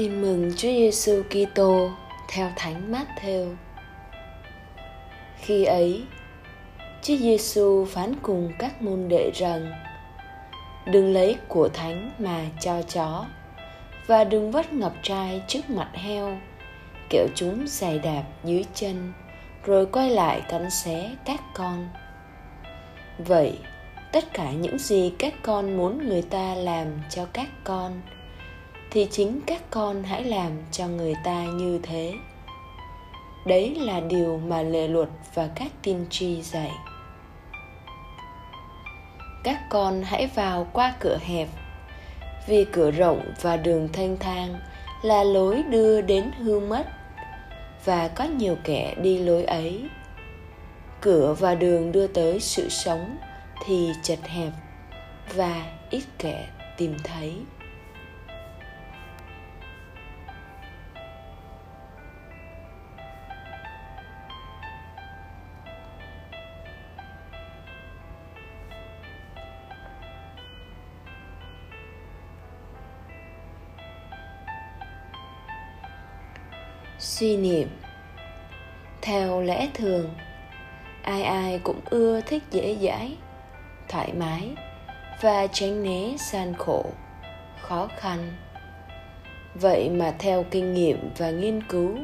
Tin mừng Chúa Giêsu Kitô theo Thánh Matthew. Khi ấy, Chúa Giêsu phán cùng các môn đệ rằng: Đừng lấy của thánh mà cho chó và đừng vắt ngập trai trước mặt heo, kẻo chúng giày đạp dưới chân rồi quay lại cắn xé các con. Vậy, tất cả những gì các con muốn người ta làm cho các con thì chính các con hãy làm cho người ta như thế. Đấy là điều mà lệ luật và các tiên tri dạy. Các con hãy vào qua cửa hẹp, vì cửa rộng và đường thanh thang là lối đưa đến hư mất, và có nhiều kẻ đi lối ấy. Cửa và đường đưa tới sự sống thì chật hẹp và ít kẻ tìm thấy. Suy niệm. Theo lẽ thường, ai ai cũng ưa thích dễ dãi, thoải mái và tránh né gian khổ, khó khăn. Vậy mà theo kinh nghiệm và nghiên cứu,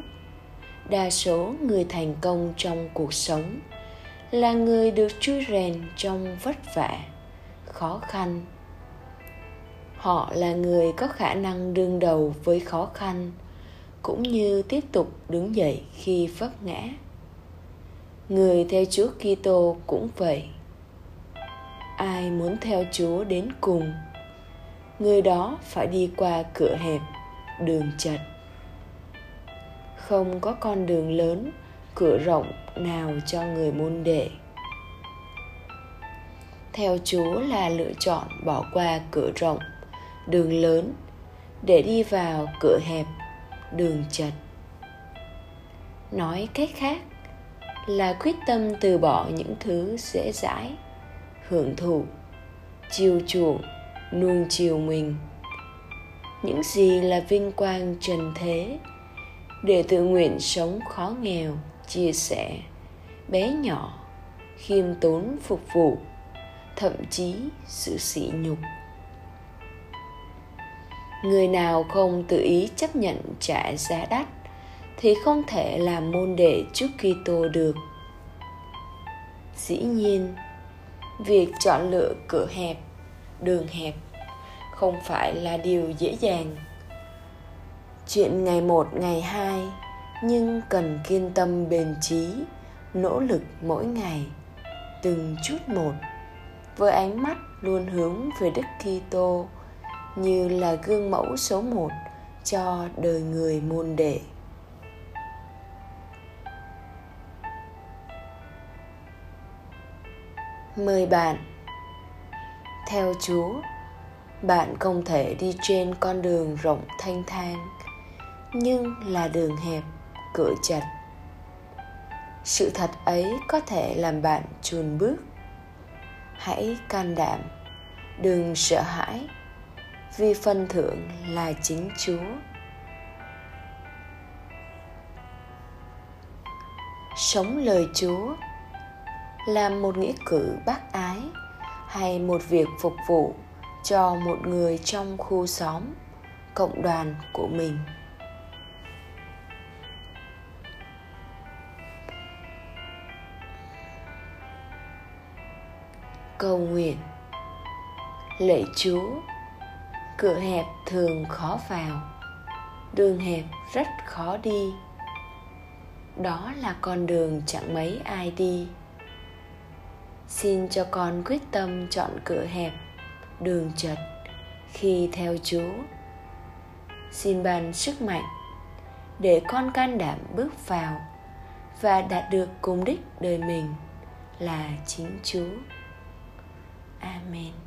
đa số người thành công trong cuộc sống là người được chui rèn trong vất vả, khó khăn. Họ là người có khả năng đương đầu với khó khăn cũng như tiếp tục đứng dậy khi vấp ngã. Người theo Chúa Kitô cũng vậy. Ai muốn theo Chúa đến cùng, người đó phải đi qua cửa hẹp, đường chật. Không có con đường lớn, cửa rộng nào cho người môn đệ. Theo Chúa là lựa chọn bỏ qua cửa rộng, đường lớn để đi vào cửa hẹp đường chật nói cách khác là quyết tâm từ bỏ những thứ dễ dãi, hưởng thụ chiều chuộng, nuông chiều mình. Những gì là vinh quang trần thế để tự nguyện sống khó nghèo, chia sẻ, bé nhỏ, khiêm tốn phục vụ, thậm chí sự sỉ nhục người nào không tự ý chấp nhận trả giá đắt thì không thể làm môn đệ Chúa Kitô được. Dĩ nhiên, việc chọn lựa cửa hẹp, đường hẹp không phải là điều dễ dàng. Chuyện ngày một, ngày hai, nhưng cần kiên tâm bền trí, nỗ lực mỗi ngày, từng chút một, với ánh mắt luôn hướng về Đức Kitô như là gương mẫu số một cho đời người môn đệ. Mời bạn Theo Chúa, bạn không thể đi trên con đường rộng thanh thang, nhưng là đường hẹp, cửa chật. Sự thật ấy có thể làm bạn chùn bước. Hãy can đảm, đừng sợ hãi vì phần thưởng là chính Chúa. Sống lời Chúa làm một nghĩa cử bác ái hay một việc phục vụ cho một người trong khu xóm, cộng đoàn của mình. Cầu nguyện Lạy Chúa cửa hẹp thường khó vào. Đường hẹp rất khó đi. Đó là con đường chẳng mấy ai đi. Xin cho con quyết tâm chọn cửa hẹp, đường chật, khi theo chúa. Xin ban sức mạnh để con can đảm bước vào và đạt được cùng đích đời mình là chính chúa. Amen.